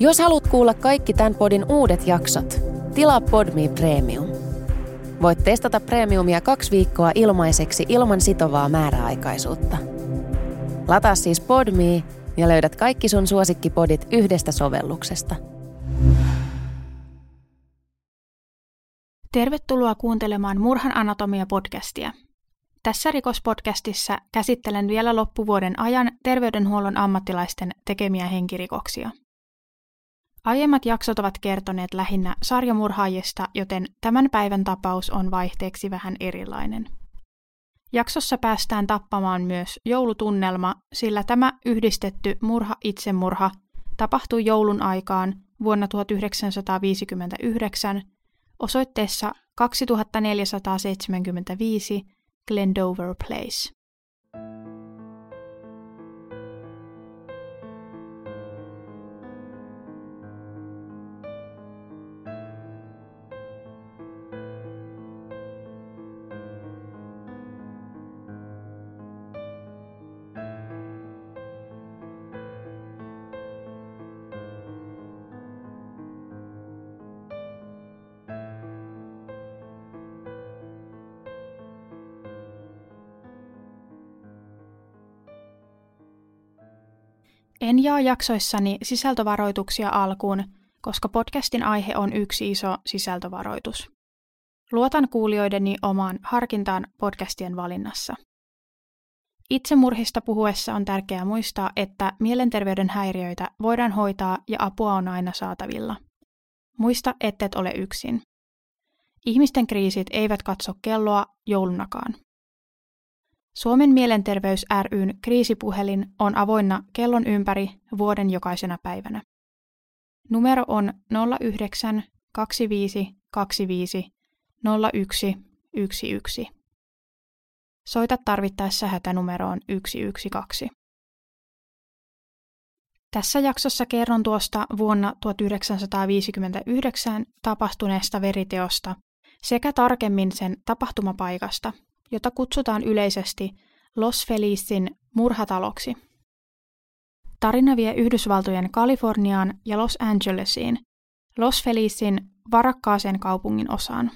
Jos haluat kuulla kaikki tämän podin uudet jaksot, tilaa Podme Premium. Voit testata Premiumia kaksi viikkoa ilmaiseksi ilman sitovaa määräaikaisuutta. Lataa siis Podme ja löydät kaikki sun suosikkipodit yhdestä sovelluksesta. Tervetuloa kuuntelemaan Murhan anatomia-podcastia. Tässä rikospodcastissa käsittelen vielä loppuvuoden ajan terveydenhuollon ammattilaisten tekemiä henkirikoksia. Aiemmat jaksot ovat kertoneet lähinnä sarjamurhaajista, joten tämän päivän tapaus on vaihteeksi vähän erilainen. Jaksossa päästään tappamaan myös joulutunnelma, sillä tämä yhdistetty murha-itsemurha tapahtui joulun aikaan vuonna 1959 osoitteessa 2475 Glendower Place. En jaa jaksoissani sisältövaroituksia alkuun, koska podcastin aihe on yksi iso sisältövaroitus. Luotan kuulijoideni omaan harkintaan podcastien valinnassa. Itsemurhista puhuessa on tärkeää muistaa, että mielenterveyden häiriöitä voidaan hoitaa ja apua on aina saatavilla. Muista, ettet ole yksin. Ihmisten kriisit eivät katso kelloa joulunakaan. Suomen mielenterveys ryn kriisipuhelin on avoinna kellon ympäri vuoden jokaisena päivänä. Numero on 09 25 25 01 11. Soita tarvittaessa hätänumeroon 112. Tässä jaksossa kerron tuosta vuonna 1959 tapahtuneesta veriteosta sekä tarkemmin sen tapahtumapaikasta – jota kutsutaan yleisesti Los Felicin murhataloksi. Tarina vie Yhdysvaltojen Kaliforniaan ja Los Angelesiin, Los Felicin varakkaaseen kaupungin osaan.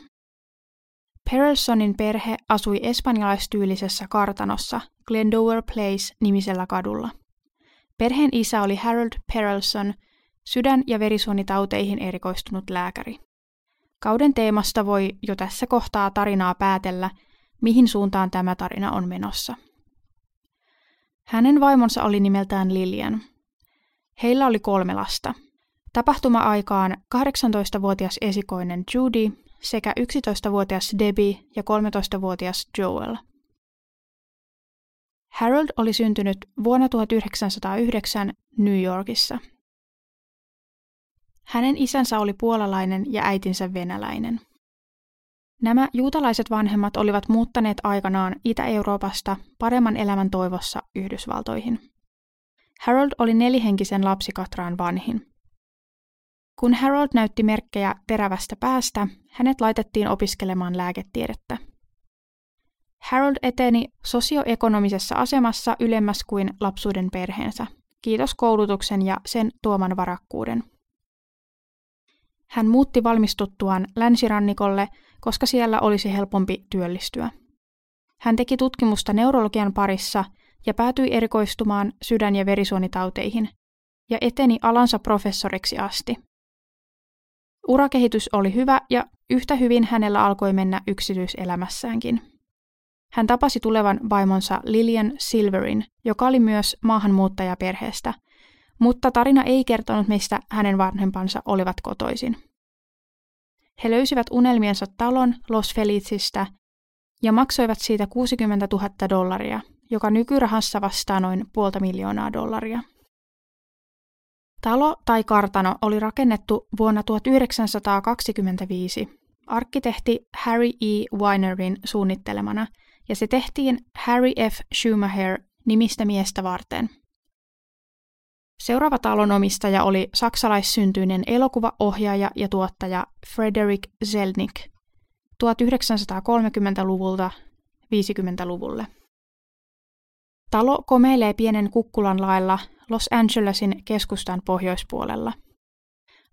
Perelsonin perhe asui espanjalaistyylisessä kartanossa Glendower Place-nimisellä kadulla. Perheen isä oli Harold Perelson, sydän- ja verisuonitauteihin erikoistunut lääkäri. Kauden teemasta voi jo tässä kohtaa tarinaa päätellä – mihin suuntaan tämä tarina on menossa. Hänen vaimonsa oli nimeltään Lilian. Heillä oli kolme lasta. Tapahtuma-aikaan 18-vuotias esikoinen Judy sekä 11-vuotias Debbie ja 13-vuotias Joel. Harold oli syntynyt vuonna 1909 New Yorkissa. Hänen isänsä oli puolalainen ja äitinsä venäläinen. Nämä juutalaiset vanhemmat olivat muuttaneet aikanaan Itä-Euroopasta paremman elämän toivossa Yhdysvaltoihin. Harold oli nelihenkisen lapsikatraan vanhin. Kun Harold näytti merkkejä terävästä päästä, hänet laitettiin opiskelemaan lääketiedettä. Harold eteni sosioekonomisessa asemassa ylemmäs kuin lapsuuden perheensä, kiitos koulutuksen ja sen tuoman varakkuuden. Hän muutti valmistuttuaan länsirannikolle koska siellä olisi helpompi työllistyä. Hän teki tutkimusta neurologian parissa ja päätyi erikoistumaan sydän- ja verisuonitauteihin ja eteni alansa professoriksi asti. Urakehitys oli hyvä ja yhtä hyvin hänellä alkoi mennä yksityiselämässäänkin. Hän tapasi tulevan vaimonsa Lillian Silverin, joka oli myös maahanmuuttajaperheestä, mutta tarina ei kertonut, mistä hänen vanhempansa olivat kotoisin. He löysivät unelmiensa talon Los Felicistä ja maksoivat siitä 60 000 dollaria, joka nykyrahassa vastaa noin puolta miljoonaa dollaria. Talo tai kartano oli rakennettu vuonna 1925 arkkitehti Harry E. Winerin suunnittelemana ja se tehtiin Harry F. Schumacher nimistä miestä varten – Seuraava talonomistaja oli saksalaissyntyinen elokuvaohjaaja ja tuottaja Frederick Zelnick 1930-luvulta 50-luvulle. Talo komeilee pienen kukkulan lailla Los Angelesin keskustan pohjoispuolella.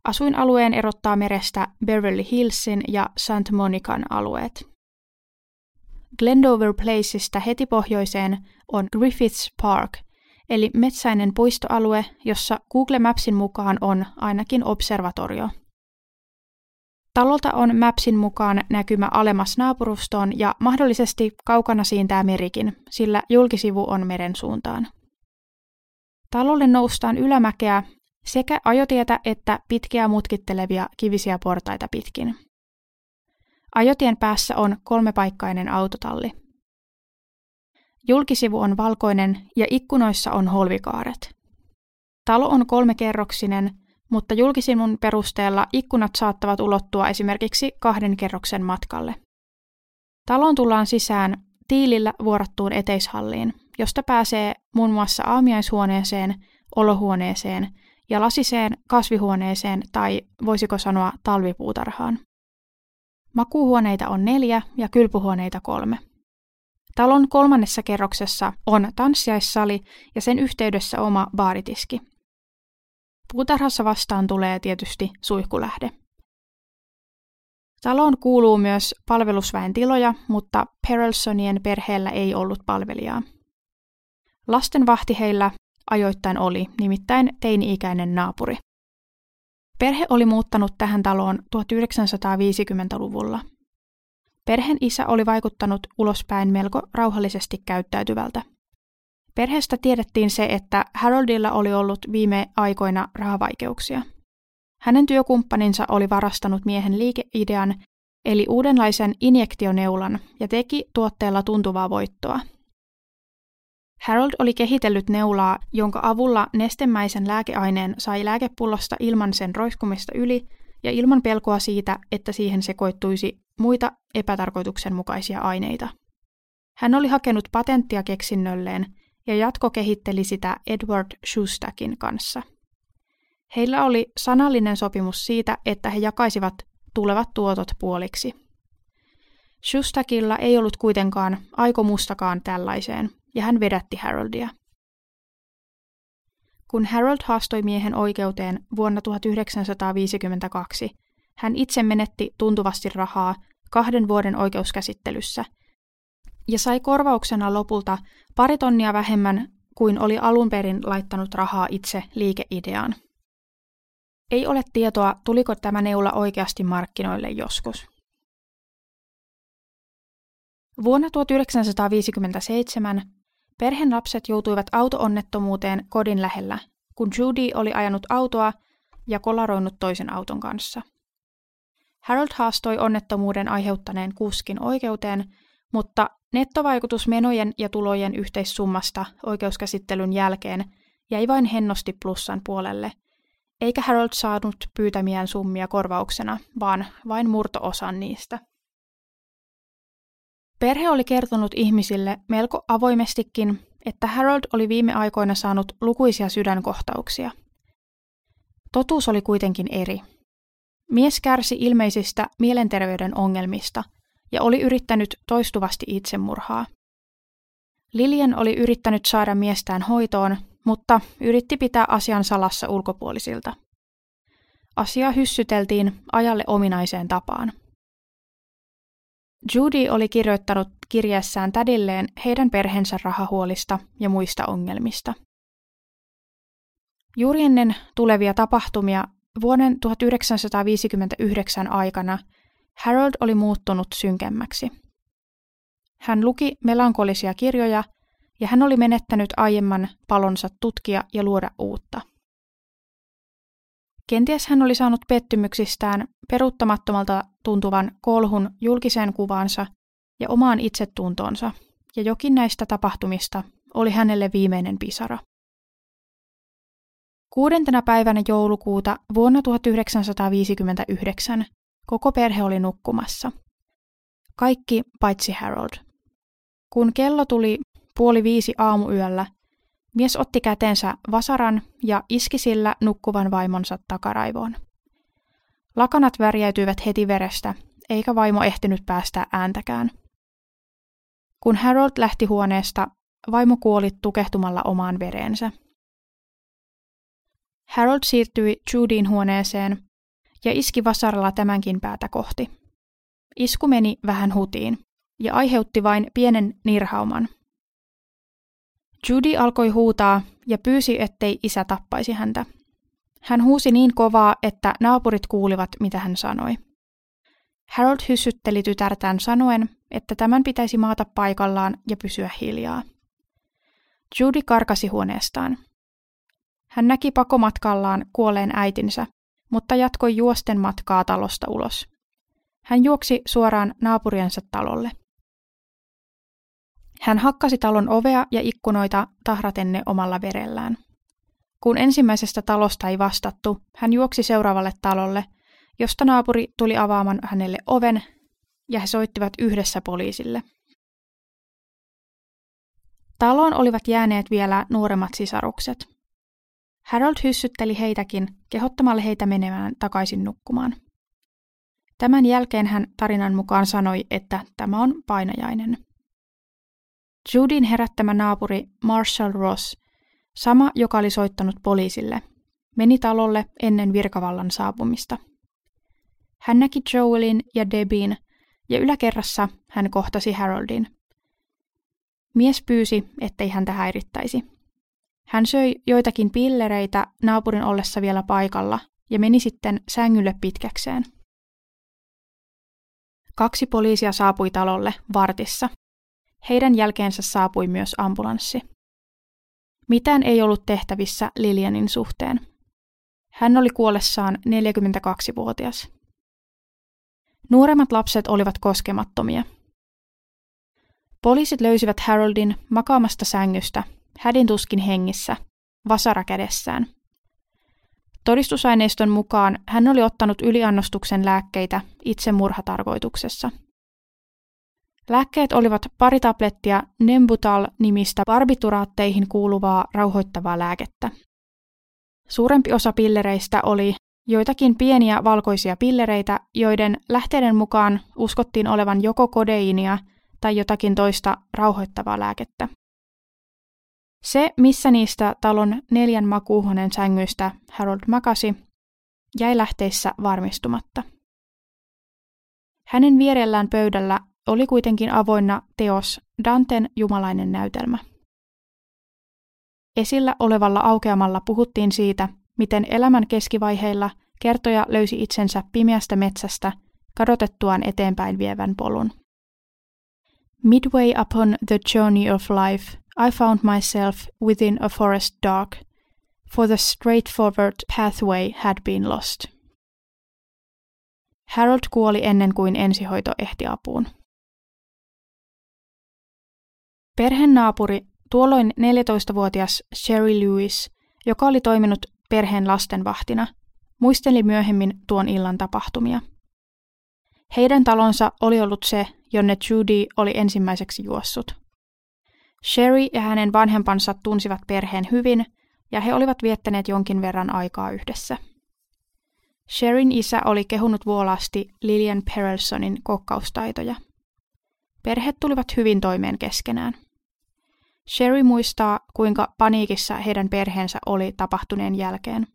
Asuinalueen erottaa merestä Beverly Hillsin ja St. Monican alueet. Glendover Placeista heti pohjoiseen on Griffiths Park, eli metsäinen puistoalue, jossa Google Mapsin mukaan on ainakin observatorio. Talolta on Mapsin mukaan näkymä alemmas naapurustoon ja mahdollisesti kaukana siintää merikin, sillä julkisivu on meren suuntaan. Talolle noustaan ylämäkeä sekä ajotietä että pitkiä mutkittelevia kivisiä portaita pitkin. Ajotien päässä on kolmepaikkainen autotalli. Julkisivu on valkoinen ja ikkunoissa on holvikaaret. Talo on kolmekerroksinen, mutta julkisivun perusteella ikkunat saattavat ulottua esimerkiksi kahden kerroksen matkalle. Taloon tullaan sisään tiilillä vuorattuun eteishalliin, josta pääsee muun muassa aamiaishuoneeseen, olohuoneeseen ja lasiseen kasvihuoneeseen tai voisiko sanoa talvipuutarhaan. Makuuhuoneita on neljä ja kylpyhuoneita kolme. Talon kolmannessa kerroksessa on tanssiaissali ja sen yhteydessä oma baaritiski. Puutarhassa vastaan tulee tietysti suihkulähde. Taloon kuuluu myös palvelusväen tiloja, mutta Perelsonien perheellä ei ollut palvelijaa. Lasten vahti heillä ajoittain oli, nimittäin teini-ikäinen naapuri. Perhe oli muuttanut tähän taloon 1950-luvulla. Perheen isä oli vaikuttanut ulospäin melko rauhallisesti käyttäytyvältä. Perheestä tiedettiin se, että Haroldilla oli ollut viime aikoina rahavaikeuksia. Hänen työkumppaninsa oli varastanut miehen liikeidean, eli uudenlaisen injektioneulan, ja teki tuotteella tuntuvaa voittoa. Harold oli kehitellyt neulaa, jonka avulla nestemäisen lääkeaineen sai lääkepullosta ilman sen roiskumista yli ja ilman pelkoa siitä, että siihen sekoittuisi muita epätarkoituksenmukaisia aineita. Hän oli hakenut patenttia keksinnölleen ja jatko kehitteli sitä Edward Schustakin kanssa. Heillä oli sanallinen sopimus siitä, että he jakaisivat tulevat tuotot puoliksi. Shustakilla ei ollut kuitenkaan aikomustakaan tällaiseen, ja hän vedätti Haroldia. Kun Harold haastoi miehen oikeuteen vuonna 1952, hän itse menetti tuntuvasti rahaa kahden vuoden oikeuskäsittelyssä ja sai korvauksena lopulta pari tonnia vähemmän kuin oli alun perin laittanut rahaa itse liikeideaan. Ei ole tietoa, tuliko tämä neula oikeasti markkinoille joskus. Vuonna 1957 perheen lapset joutuivat autoonnettomuuteen kodin lähellä, kun Judy oli ajanut autoa ja kolaroinut toisen auton kanssa. Harold haastoi onnettomuuden aiheuttaneen kuskin oikeuteen, mutta nettovaikutus menojen ja tulojen yhteissummasta oikeuskäsittelyn jälkeen jäi vain hennosti plussan puolelle, eikä Harold saanut pyytämiään summia korvauksena, vaan vain murtoosan niistä. Perhe oli kertonut ihmisille melko avoimestikin, että Harold oli viime aikoina saanut lukuisia sydänkohtauksia. Totuus oli kuitenkin eri. Mies kärsi ilmeisistä mielenterveyden ongelmista ja oli yrittänyt toistuvasti itsemurhaa. Liljen oli yrittänyt saada miestään hoitoon, mutta yritti pitää asian salassa ulkopuolisilta. Asia hyssyteltiin ajalle ominaiseen tapaan. Judy oli kirjoittanut kirjeessään tädilleen heidän perheensä rahahuolista ja muista ongelmista. Juuri ennen tulevia tapahtumia vuoden 1959 aikana Harold oli muuttunut synkemmäksi. Hän luki melankolisia kirjoja ja hän oli menettänyt aiemman palonsa tutkia ja luoda uutta. Kenties hän oli saanut pettymyksistään peruuttamattomalta tuntuvan kolhun julkiseen kuvaansa ja omaan itsetuntoonsa, ja jokin näistä tapahtumista oli hänelle viimeinen pisara. Kuudentena päivänä joulukuuta vuonna 1959 koko perhe oli nukkumassa. Kaikki paitsi Harold. Kun kello tuli puoli viisi aamuyöllä, Mies otti kätensä vasaran ja iski sillä nukkuvan vaimonsa takaraivoon. Lakanat värjäytyivät heti verestä, eikä vaimo ehtinyt päästää ääntäkään. Kun Harold lähti huoneesta, vaimo kuoli tukehtumalla omaan vereensä. Harold siirtyi Judin huoneeseen ja iski vasaralla tämänkin päätä kohti. Isku meni vähän hutiin ja aiheutti vain pienen nirhauman. Judy alkoi huutaa ja pyysi, ettei isä tappaisi häntä. Hän huusi niin kovaa, että naapurit kuulivat, mitä hän sanoi. Harold hyssytteli tytärtään sanoen, että tämän pitäisi maata paikallaan ja pysyä hiljaa. Judy karkasi huoneestaan. Hän näki pakomatkallaan kuolleen äitinsä, mutta jatkoi juosten matkaa talosta ulos. Hän juoksi suoraan naapuriensa talolle. Hän hakkasi talon ovea ja ikkunoita tahratenne omalla verellään. Kun ensimmäisestä talosta ei vastattu, hän juoksi seuraavalle talolle, josta naapuri tuli avaamaan hänelle oven ja he soittivat yhdessä poliisille. Taloon olivat jääneet vielä nuoremmat sisarukset. Harold hyssytteli heitäkin, kehottamalla heitä menemään takaisin nukkumaan. Tämän jälkeen hän tarinan mukaan sanoi, että tämä on painajainen. Judin herättämä naapuri Marshall Ross, sama joka oli soittanut poliisille, meni talolle ennen virkavallan saapumista. Hän näki Joelin ja Debin ja yläkerrassa hän kohtasi Haroldin. Mies pyysi, ettei häntä häirittäisi. Hän söi joitakin pillereitä naapurin ollessa vielä paikalla ja meni sitten sängylle pitkäkseen. Kaksi poliisia saapui talolle vartissa. Heidän jälkeensä saapui myös ambulanssi. Mitään ei ollut tehtävissä Lilianin suhteen. Hän oli kuollessaan 42-vuotias. Nuoremmat lapset olivat koskemattomia. Poliisit löysivät Haroldin makaamasta sängystä, hädin tuskin hengissä, vasara kädessään. Todistusaineiston mukaan hän oli ottanut yliannostuksen lääkkeitä itsemurhatarkoituksessa. Lääkkeet olivat pari tablettia Nembutal-nimistä barbituraatteihin kuuluvaa rauhoittavaa lääkettä. Suurempi osa pillereistä oli joitakin pieniä valkoisia pillereitä, joiden lähteiden mukaan uskottiin olevan joko kodeiinia tai jotakin toista rauhoittavaa lääkettä. Se, missä niistä talon neljän makuuhuoneen sängyistä Harold makasi, jäi lähteissä varmistumatta. Hänen vierellään pöydällä oli kuitenkin avoinna teos Danten jumalainen näytelmä. Esillä olevalla aukeamalla puhuttiin siitä, miten elämän keskivaiheilla kertoja löysi itsensä pimeästä metsästä kadotettuaan eteenpäin vievän polun. Midway upon the journey of life, I found myself within a forest dark, for the straightforward pathway had been lost. Harold kuoli ennen kuin ensihoito ehti apuun. Perheen naapuri, tuolloin 14-vuotias Sherry Lewis, joka oli toiminut perheen lastenvahtina, muisteli myöhemmin tuon illan tapahtumia. Heidän talonsa oli ollut se, jonne Judy oli ensimmäiseksi juossut. Sherry ja hänen vanhempansa tunsivat perheen hyvin, ja he olivat viettäneet jonkin verran aikaa yhdessä. Sherin isä oli kehunut vuolaasti Lillian Perelsonin kokkaustaitoja. Perheet tulivat hyvin toimeen keskenään. Sherry muistaa, kuinka paniikissa heidän perheensä oli tapahtuneen jälkeen.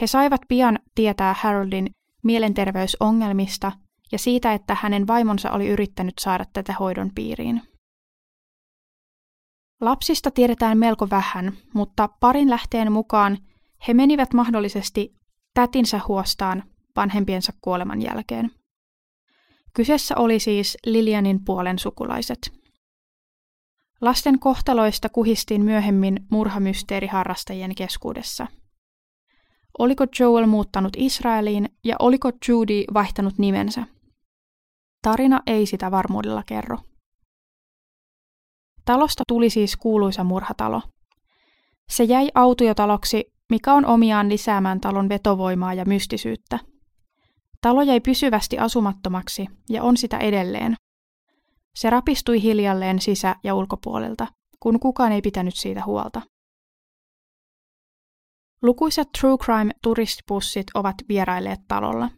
He saivat pian tietää Haroldin mielenterveysongelmista ja siitä, että hänen vaimonsa oli yrittänyt saada tätä hoidon piiriin. Lapsista tiedetään melko vähän, mutta parin lähteen mukaan he menivät mahdollisesti tätinsä huostaan vanhempiensa kuoleman jälkeen. Kyseessä oli siis Lilianin puolen sukulaiset. Lasten kohtaloista kuhistiin myöhemmin murhamysteeriharrastajien keskuudessa. Oliko Joel muuttanut Israeliin ja oliko Judy vaihtanut nimensä? Tarina ei sitä varmuudella kerro. Talosta tuli siis kuuluisa murhatalo. Se jäi autiotaloksi, mikä on omiaan lisäämään talon vetovoimaa ja mystisyyttä. Talo jäi pysyvästi asumattomaksi ja on sitä edelleen. Se rapistui hiljalleen sisä- ja ulkopuolelta, kun kukaan ei pitänyt siitä huolta. Lukuisat True Crime-turistipussit ovat vierailleet talolla.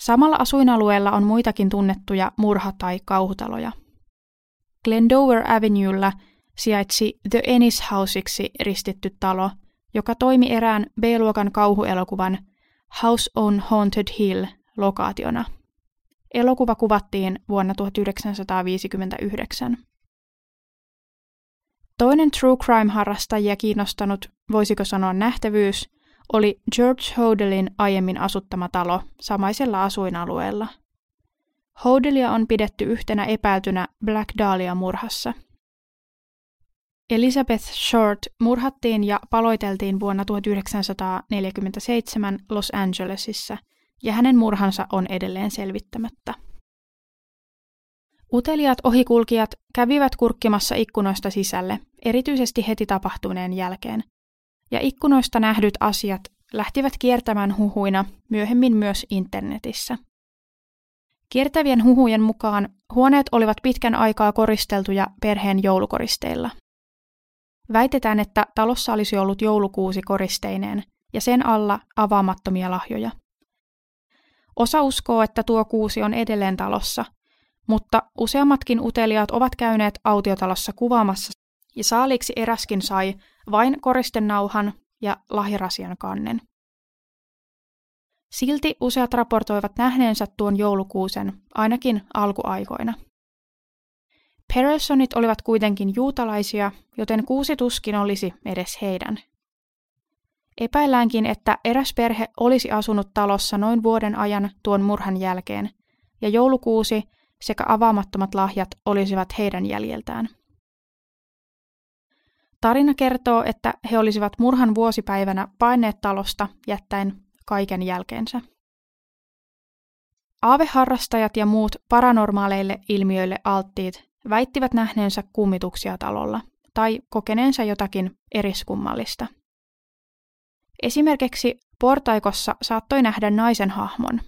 Samalla asuinalueella on muitakin tunnettuja murha- tai kauhutaloja – Glendower Avenuella sijaitsi The Ennis Houseiksi ristitty talo, joka toimi erään B-luokan kauhuelokuvan House on Haunted Hill lokaationa. Elokuva kuvattiin vuonna 1959. Toinen true crime-harrastajia kiinnostanut, voisiko sanoa nähtävyys, oli George Hodelin aiemmin asuttama talo samaisella asuinalueella. Hodelia on pidetty yhtenä epäiltynä Black Dahlia-murhassa. Elizabeth Short murhattiin ja paloiteltiin vuonna 1947 Los Angelesissa, ja hänen murhansa on edelleen selvittämättä. Uteliaat ohikulkijat kävivät kurkkimassa ikkunoista sisälle, erityisesti heti tapahtuneen jälkeen, ja ikkunoista nähdyt asiat lähtivät kiertämään huhuina myöhemmin myös internetissä. Kiertävien huhujen mukaan huoneet olivat pitkän aikaa koristeltuja perheen joulukoristeilla. Väitetään, että talossa olisi ollut joulukuusi koristeineen ja sen alla avaamattomia lahjoja. Osa uskoo, että tuo kuusi on edelleen talossa, mutta useammatkin uteliaat ovat käyneet autiotalossa kuvaamassa ja saaliksi eräskin sai vain koristenauhan ja lahjarasian kannen. Silti useat raportoivat nähneensä tuon joulukuusen, ainakin alkuaikoina. Pearsonit olivat kuitenkin juutalaisia, joten kuusi tuskin olisi edes heidän. Epäilläänkin, että eräs perhe olisi asunut talossa noin vuoden ajan tuon murhan jälkeen, ja joulukuusi sekä avaamattomat lahjat olisivat heidän jäljeltään. Tarina kertoo, että he olisivat murhan vuosipäivänä paineet talosta jättäen kaiken jälkeensä. Aaveharrastajat ja muut paranormaaleille ilmiöille alttiit väittivät nähneensä kummituksia talolla tai kokeneensa jotakin eriskummallista. Esimerkiksi portaikossa saattoi nähdä naisen hahmon.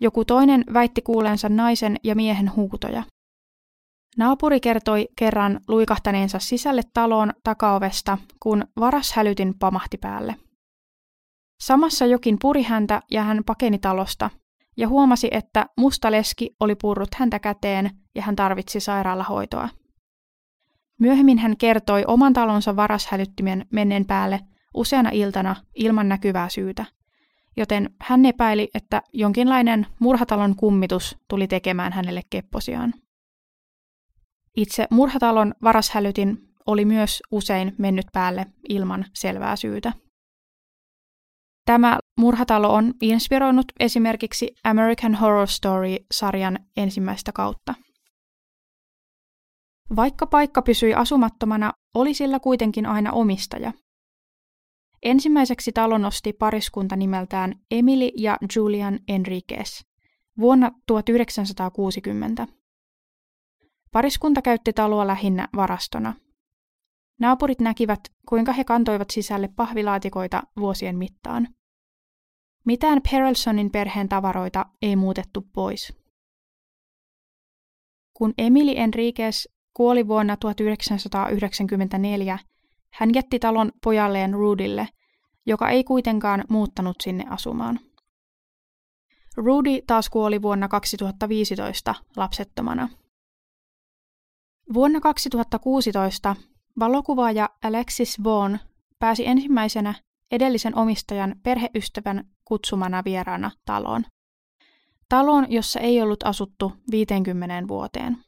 Joku toinen väitti kuuleensa naisen ja miehen huutoja. Naapuri kertoi kerran luikahtaneensa sisälle taloon takaovesta, kun varashälytin pamahti päälle. Samassa jokin puri häntä ja hän pakeni talosta ja huomasi, että musta leski oli purrut häntä käteen ja hän tarvitsi sairaalahoitoa. Myöhemmin hän kertoi oman talonsa varashälyttimen menneen päälle useana iltana ilman näkyvää syytä, joten hän epäili, että jonkinlainen murhatalon kummitus tuli tekemään hänelle kepposiaan. Itse murhatalon varashälytin oli myös usein mennyt päälle ilman selvää syytä. Tämä murhatalo on inspiroinut esimerkiksi American Horror Story-sarjan ensimmäistä kautta. Vaikka paikka pysyi asumattomana, oli sillä kuitenkin aina omistaja. Ensimmäiseksi talon nosti pariskunta nimeltään Emily ja Julian Enriquez vuonna 1960. Pariskunta käytti taloa lähinnä varastona. Naapurit näkivät, kuinka he kantoivat sisälle pahvilaatikoita vuosien mittaan. Mitään Perelsonin perheen tavaroita ei muutettu pois. Kun Emily Enriquez kuoli vuonna 1994, hän jätti talon pojalleen Rudille, joka ei kuitenkaan muuttanut sinne asumaan. Rudy taas kuoli vuonna 2015 lapsettomana. Vuonna 2016 valokuvaaja Alexis Vaughn pääsi ensimmäisenä edellisen omistajan perheystävän kutsumana vieraana taloon. Taloon, jossa ei ollut asuttu 50 vuoteen.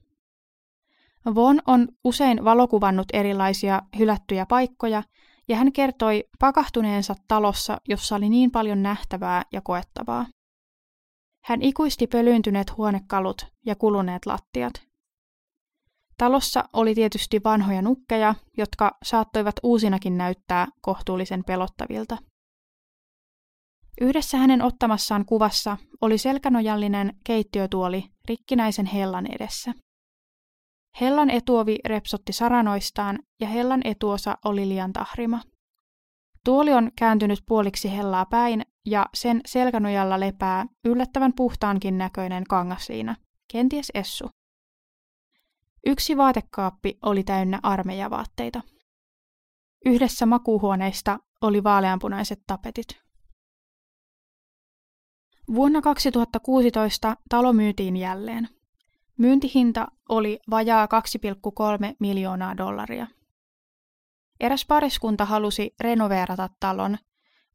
Von on usein valokuvannut erilaisia hylättyjä paikkoja, ja hän kertoi pakahtuneensa talossa, jossa oli niin paljon nähtävää ja koettavaa. Hän ikuisti pölyyntyneet huonekalut ja kuluneet lattiat. Talossa oli tietysti vanhoja nukkeja, jotka saattoivat uusinakin näyttää kohtuullisen pelottavilta. Yhdessä hänen ottamassaan kuvassa oli selkänojallinen keittiötuoli rikkinäisen hellan edessä. Hellan etuovi repsotti saranoistaan ja hellan etuosa oli liian tahrima. Tuoli on kääntynyt puoliksi hellaa päin ja sen selkänojalla lepää yllättävän puhtaankin näköinen kangasliina, kenties essu. Yksi vaatekaappi oli täynnä armeijavaatteita. Yhdessä makuuhuoneista oli vaaleanpunaiset tapetit. Vuonna 2016 talo myytiin jälleen. Myyntihinta oli vajaa 2,3 miljoonaa dollaria. Eräs pariskunta halusi renoveerata talon,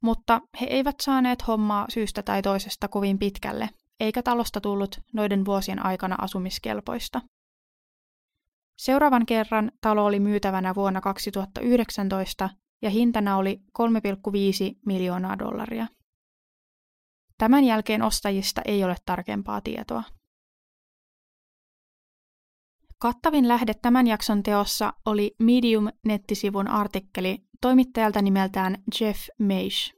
mutta he eivät saaneet hommaa syystä tai toisesta kovin pitkälle, eikä talosta tullut noiden vuosien aikana asumiskelpoista. Seuraavan kerran talo oli myytävänä vuonna 2019 ja hintana oli 3,5 miljoonaa dollaria. Tämän jälkeen ostajista ei ole tarkempaa tietoa. Kattavin lähde tämän jakson teossa oli Medium-nettisivun artikkeli toimittajalta nimeltään Jeff Meish.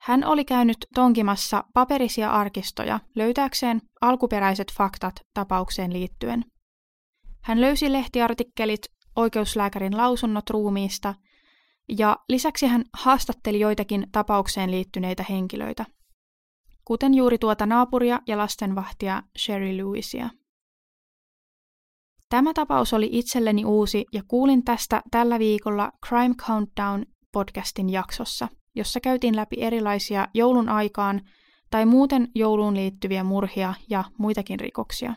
Hän oli käynyt tonkimassa paperisia arkistoja löytääkseen alkuperäiset faktat tapaukseen liittyen. Hän löysi lehtiartikkelit, oikeuslääkärin lausunnot ruumiista ja lisäksi hän haastatteli joitakin tapaukseen liittyneitä henkilöitä, kuten juuri tuota naapuria ja lastenvahtia Sherry Lewisia. Tämä tapaus oli itselleni uusi ja kuulin tästä tällä viikolla Crime Countdown podcastin jaksossa, jossa käytiin läpi erilaisia joulun aikaan tai muuten jouluun liittyviä murhia ja muitakin rikoksia.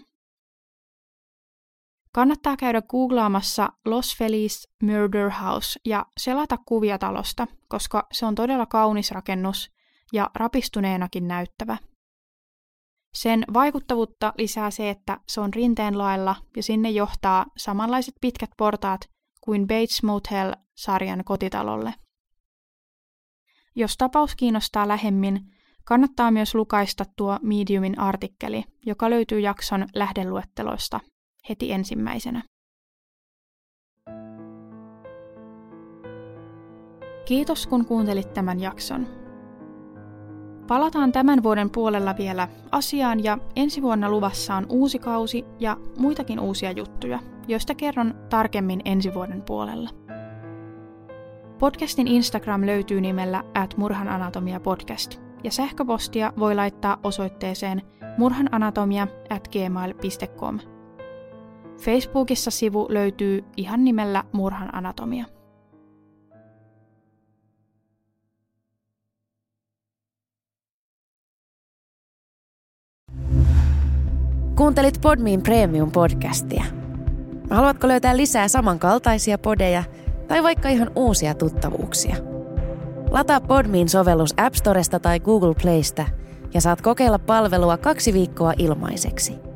Kannattaa käydä googlaamassa Los Feliz Murder House ja selata kuvia talosta, koska se on todella kaunis rakennus ja rapistuneenakin näyttävä. Sen vaikuttavuutta lisää se, että se on rinteen lailla ja sinne johtaa samanlaiset pitkät portaat kuin Bates Motel-sarjan kotitalolle. Jos tapaus kiinnostaa lähemmin, kannattaa myös lukaista tuo Mediumin artikkeli, joka löytyy jakson lähdeluetteloista heti ensimmäisenä. Kiitos kun kuuntelit tämän jakson. Palataan tämän vuoden puolella vielä asiaan ja ensi vuonna luvassa on uusi kausi ja muitakin uusia juttuja, joista kerron tarkemmin ensi vuoden puolella. Podcastin Instagram löytyy nimellä at murhananatomia podcast ja sähköpostia voi laittaa osoitteeseen murhananatomia at gmail.com. Facebookissa sivu löytyy ihan nimellä murhananatomia. Kuuntelit Podmin Premium-podcastia. Haluatko löytää lisää samankaltaisia podeja tai vaikka ihan uusia tuttavuuksia? Lataa Podmin sovellus App Storesta tai Google Playsta ja saat kokeilla palvelua kaksi viikkoa ilmaiseksi –